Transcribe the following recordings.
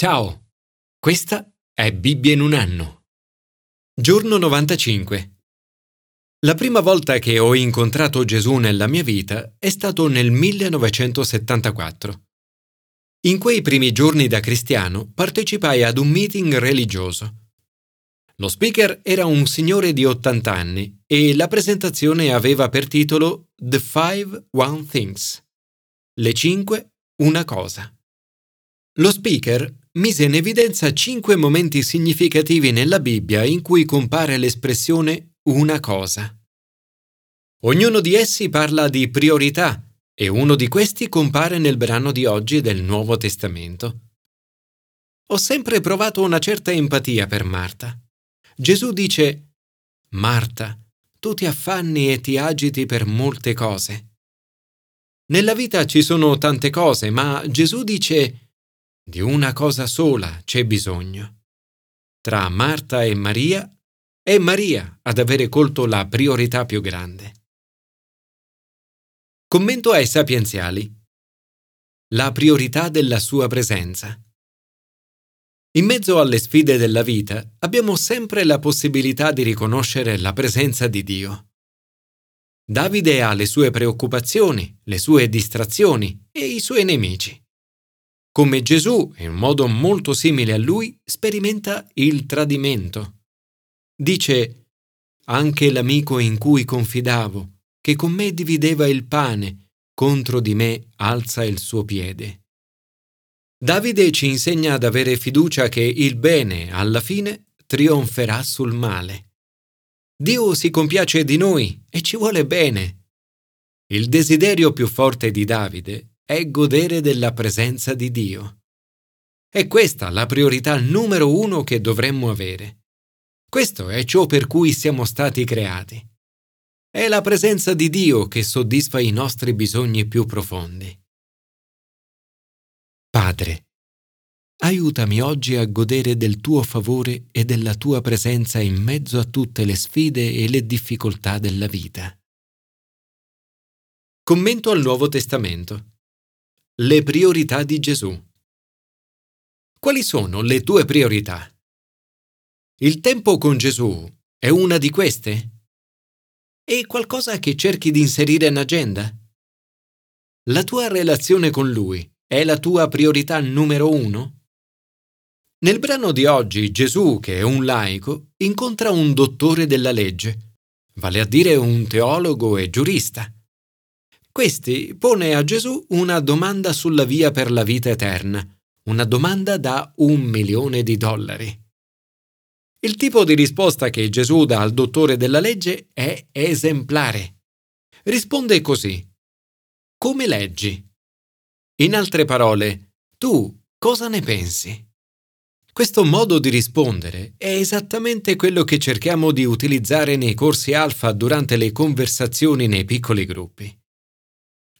Ciao, questa è Bibbia in un anno. Giorno 95. La prima volta che ho incontrato Gesù nella mia vita è stato nel 1974. In quei primi giorni da cristiano partecipai ad un meeting religioso. Lo speaker era un signore di 80 anni e la presentazione aveva per titolo The Five One Things. Le cinque una cosa. Lo speaker mise in evidenza cinque momenti significativi nella Bibbia in cui compare l'espressione una cosa. Ognuno di essi parla di priorità e uno di questi compare nel brano di oggi del Nuovo Testamento. Ho sempre provato una certa empatia per Marta. Gesù dice, Marta, tu ti affanni e ti agiti per molte cose. Nella vita ci sono tante cose, ma Gesù dice, di una cosa sola c'è bisogno. Tra Marta e Maria è Maria ad avere colto la priorità più grande. Commento ai sapienziali. La priorità della sua presenza. In mezzo alle sfide della vita abbiamo sempre la possibilità di riconoscere la presenza di Dio. Davide ha le sue preoccupazioni, le sue distrazioni e i suoi nemici come Gesù, in modo molto simile a lui, sperimenta il tradimento. Dice, anche l'amico in cui confidavo, che con me divideva il pane, contro di me alza il suo piede. Davide ci insegna ad avere fiducia che il bene, alla fine, trionferà sul male. Dio si compiace di noi e ci vuole bene. Il desiderio più forte di Davide è godere della presenza di Dio. È questa la priorità numero uno che dovremmo avere. Questo è ciò per cui siamo stati creati. È la presenza di Dio che soddisfa i nostri bisogni più profondi. Padre, aiutami oggi a godere del tuo favore e della tua presenza in mezzo a tutte le sfide e le difficoltà della vita. Commento al Nuovo Testamento. Le priorità di Gesù. Quali sono le tue priorità? Il tempo con Gesù è una di queste? È qualcosa che cerchi di inserire in agenda? La tua relazione con Lui è la tua priorità numero uno? Nel brano di oggi Gesù, che è un laico, incontra un dottore della legge, vale a dire un teologo e giurista. Questi pone a Gesù una domanda sulla via per la vita eterna, una domanda da un milione di dollari. Il tipo di risposta che Gesù dà al dottore della legge è esemplare. Risponde così. Come leggi? In altre parole, tu cosa ne pensi? Questo modo di rispondere è esattamente quello che cerchiamo di utilizzare nei corsi alfa durante le conversazioni nei piccoli gruppi.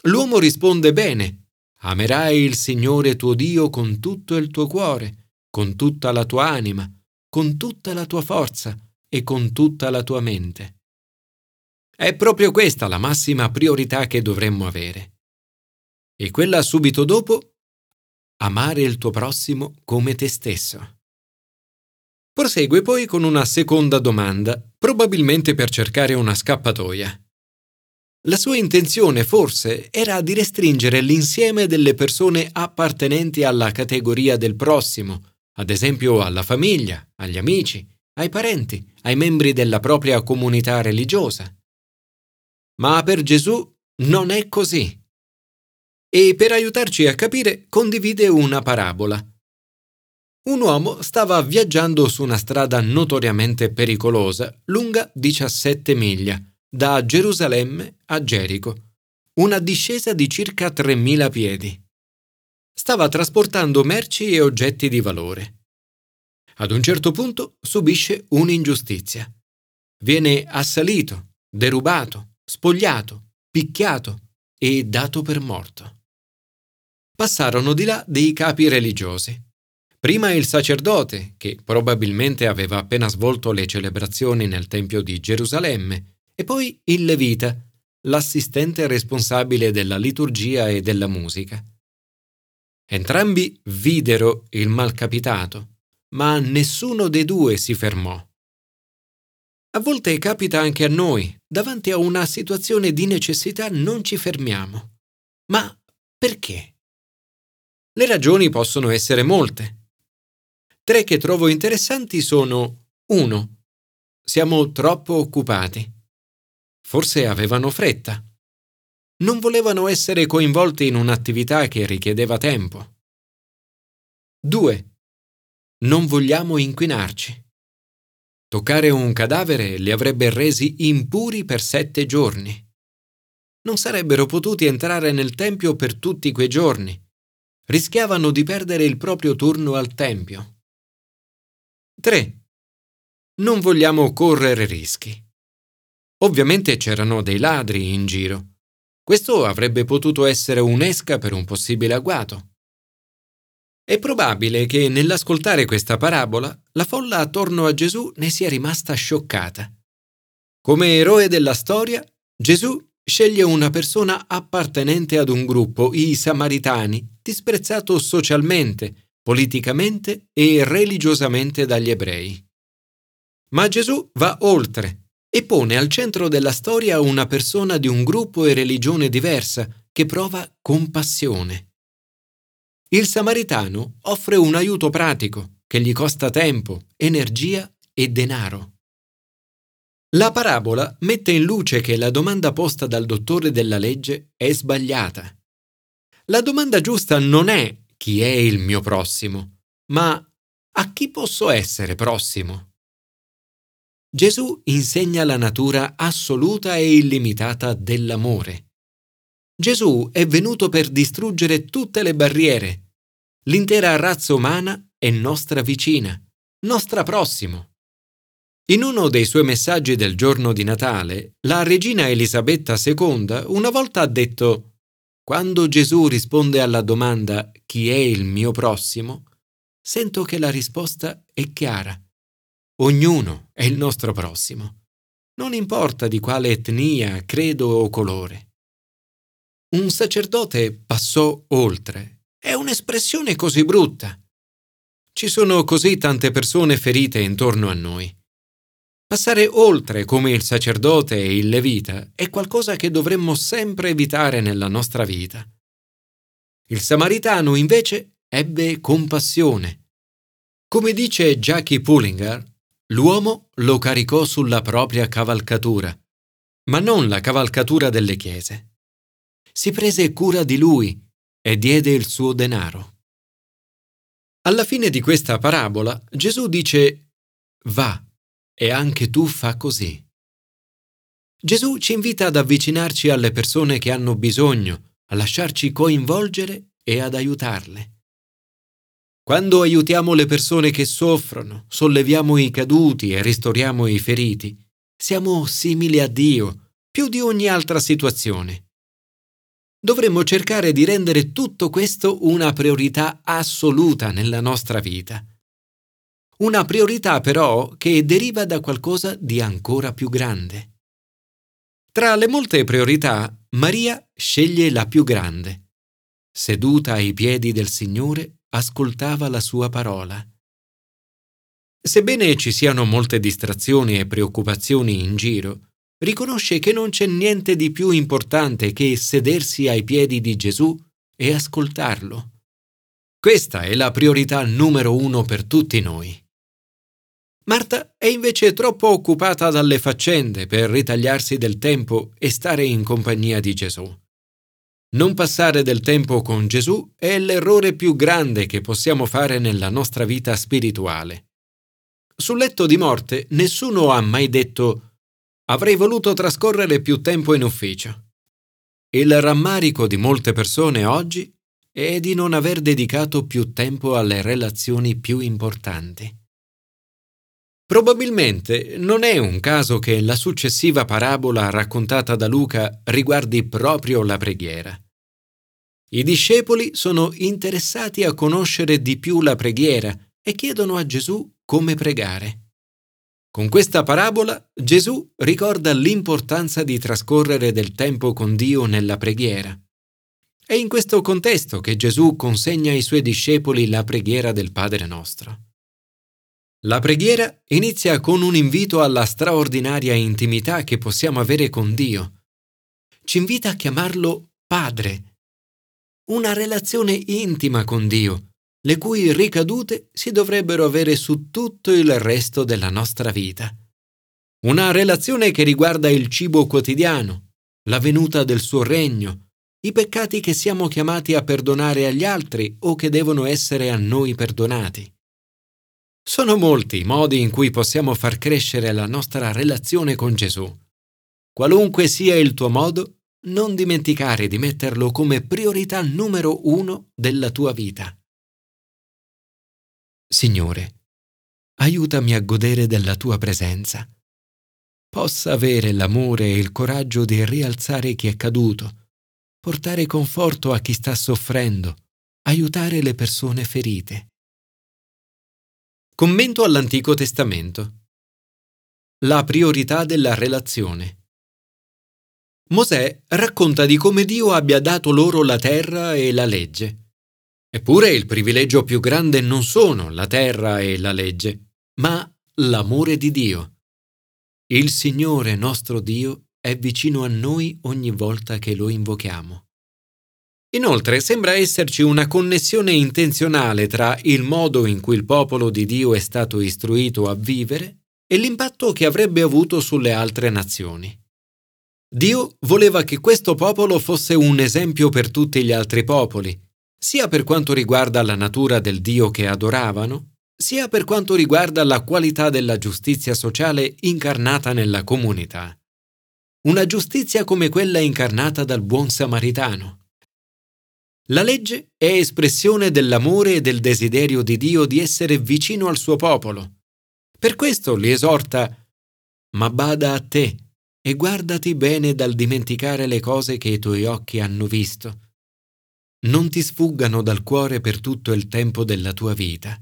L'uomo risponde bene. Amerai il Signore tuo Dio con tutto il tuo cuore, con tutta la tua anima, con tutta la tua forza e con tutta la tua mente. È proprio questa la massima priorità che dovremmo avere. E quella subito dopo, amare il tuo prossimo come te stesso. Prosegue poi con una seconda domanda, probabilmente per cercare una scappatoia. La sua intenzione forse era di restringere l'insieme delle persone appartenenti alla categoria del prossimo, ad esempio alla famiglia, agli amici, ai parenti, ai membri della propria comunità religiosa. Ma per Gesù non è così. E per aiutarci a capire condivide una parabola. Un uomo stava viaggiando su una strada notoriamente pericolosa, lunga 17 miglia, da Gerusalemme a Gerico, una discesa di circa 3.000 piedi. Stava trasportando merci e oggetti di valore. Ad un certo punto subisce un'ingiustizia. Viene assalito, derubato, spogliato, picchiato e dato per morto. Passarono di là dei capi religiosi. Prima il sacerdote, che probabilmente aveva appena svolto le celebrazioni nel Tempio di Gerusalemme, e poi il Levita, l'assistente responsabile della liturgia e della musica. Entrambi videro il malcapitato, ma nessuno dei due si fermò. A volte capita anche a noi, davanti a una situazione di necessità non ci fermiamo. Ma perché? Le ragioni possono essere molte. Tre che trovo interessanti sono 1. Siamo troppo occupati. Forse avevano fretta. Non volevano essere coinvolti in un'attività che richiedeva tempo. 2. Non vogliamo inquinarci. Toccare un cadavere li avrebbe resi impuri per sette giorni. Non sarebbero potuti entrare nel Tempio per tutti quei giorni rischiavano di perdere il proprio turno al Tempio. 3. Non vogliamo correre rischi. Ovviamente c'erano dei ladri in giro. Questo avrebbe potuto essere un'esca per un possibile agguato. È probabile che nell'ascoltare questa parabola la folla attorno a Gesù ne sia rimasta scioccata. Come eroe della storia, Gesù sceglie una persona appartenente ad un gruppo, i Samaritani, disprezzato socialmente, politicamente e religiosamente dagli ebrei. Ma Gesù va oltre e pone al centro della storia una persona di un gruppo e religione diversa che prova compassione. Il samaritano offre un aiuto pratico che gli costa tempo, energia e denaro. La parabola mette in luce che la domanda posta dal dottore della legge è sbagliata. La domanda giusta non è chi è il mio prossimo, ma a chi posso essere prossimo? Gesù insegna la natura assoluta e illimitata dell'amore. Gesù è venuto per distruggere tutte le barriere. L'intera razza umana è nostra vicina, nostra prossimo. In uno dei suoi messaggi del giorno di Natale, la regina Elisabetta II una volta ha detto quando Gesù risponde alla domanda chi è il mio prossimo, sento che la risposta è chiara. Ognuno è il nostro prossimo. Non importa di quale etnia, credo o colore. Un sacerdote passò oltre. È un'espressione così brutta. Ci sono così tante persone ferite intorno a noi. Passare oltre come il sacerdote e il levita è qualcosa che dovremmo sempre evitare nella nostra vita. Il samaritano invece ebbe compassione. Come dice Jackie Pullinger, l'uomo lo caricò sulla propria cavalcatura, ma non la cavalcatura delle chiese. Si prese cura di lui e diede il suo denaro. Alla fine di questa parabola Gesù dice Va e anche tu fa così. Gesù ci invita ad avvicinarci alle persone che hanno bisogno, a lasciarci coinvolgere e ad aiutarle. Quando aiutiamo le persone che soffrono, solleviamo i caduti e ristoriamo i feriti, siamo simili a Dio più di ogni altra situazione. Dovremmo cercare di rendere tutto questo una priorità assoluta nella nostra vita una priorità però che deriva da qualcosa di ancora più grande. Tra le molte priorità, Maria sceglie la più grande. Seduta ai piedi del Signore, ascoltava la sua parola. Sebbene ci siano molte distrazioni e preoccupazioni in giro, riconosce che non c'è niente di più importante che sedersi ai piedi di Gesù e ascoltarlo. Questa è la priorità numero uno per tutti noi. Marta è invece troppo occupata dalle faccende per ritagliarsi del tempo e stare in compagnia di Gesù. Non passare del tempo con Gesù è l'errore più grande che possiamo fare nella nostra vita spirituale. Sul letto di morte nessuno ha mai detto avrei voluto trascorrere più tempo in ufficio. Il rammarico di molte persone oggi è di non aver dedicato più tempo alle relazioni più importanti. Probabilmente non è un caso che la successiva parabola raccontata da Luca riguardi proprio la preghiera. I discepoli sono interessati a conoscere di più la preghiera e chiedono a Gesù come pregare. Con questa parabola Gesù ricorda l'importanza di trascorrere del tempo con Dio nella preghiera. È in questo contesto che Gesù consegna ai suoi discepoli la preghiera del Padre nostro. La preghiera inizia con un invito alla straordinaria intimità che possiamo avere con Dio. Ci invita a chiamarlo Padre. Una relazione intima con Dio, le cui ricadute si dovrebbero avere su tutto il resto della nostra vita. Una relazione che riguarda il cibo quotidiano, la venuta del suo regno, i peccati che siamo chiamati a perdonare agli altri o che devono essere a noi perdonati. Sono molti i modi in cui possiamo far crescere la nostra relazione con Gesù. Qualunque sia il tuo modo, non dimenticare di metterlo come priorità numero uno della tua vita. Signore, aiutami a godere della tua presenza. Possa avere l'amore e il coraggio di rialzare chi è caduto, portare conforto a chi sta soffrendo, aiutare le persone ferite. Commento all'Antico Testamento. La priorità della relazione. Mosè racconta di come Dio abbia dato loro la terra e la legge. Eppure il privilegio più grande non sono la terra e la legge, ma l'amore di Dio. Il Signore nostro Dio è vicino a noi ogni volta che lo invochiamo. Inoltre sembra esserci una connessione intenzionale tra il modo in cui il popolo di Dio è stato istruito a vivere e l'impatto che avrebbe avuto sulle altre nazioni. Dio voleva che questo popolo fosse un esempio per tutti gli altri popoli, sia per quanto riguarda la natura del Dio che adoravano, sia per quanto riguarda la qualità della giustizia sociale incarnata nella comunità una giustizia come quella incarnata dal buon samaritano. La legge è espressione dell'amore e del desiderio di Dio di essere vicino al suo popolo. Per questo li esorta, ma bada a te e guardati bene dal dimenticare le cose che i tuoi occhi hanno visto. Non ti sfuggano dal cuore per tutto il tempo della tua vita.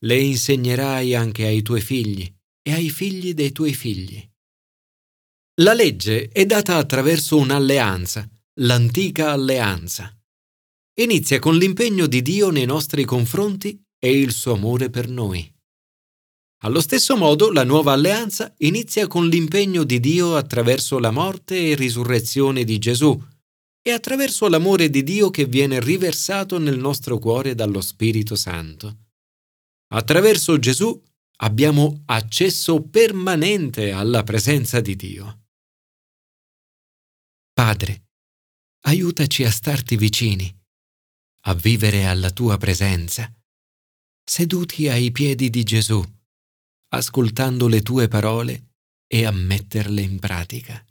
Le insegnerai anche ai tuoi figli e ai figli dei tuoi figli. La legge è data attraverso un'alleanza, l'antica alleanza. Inizia con l'impegno di Dio nei nostri confronti e il suo amore per noi. Allo stesso modo, la nuova alleanza inizia con l'impegno di Dio attraverso la morte e risurrezione di Gesù e attraverso l'amore di Dio che viene riversato nel nostro cuore dallo Spirito Santo. Attraverso Gesù abbiamo accesso permanente alla presenza di Dio. Padre, aiutaci a starti vicini, a vivere alla tua presenza, seduti ai piedi di Gesù, ascoltando le tue parole e a metterle in pratica.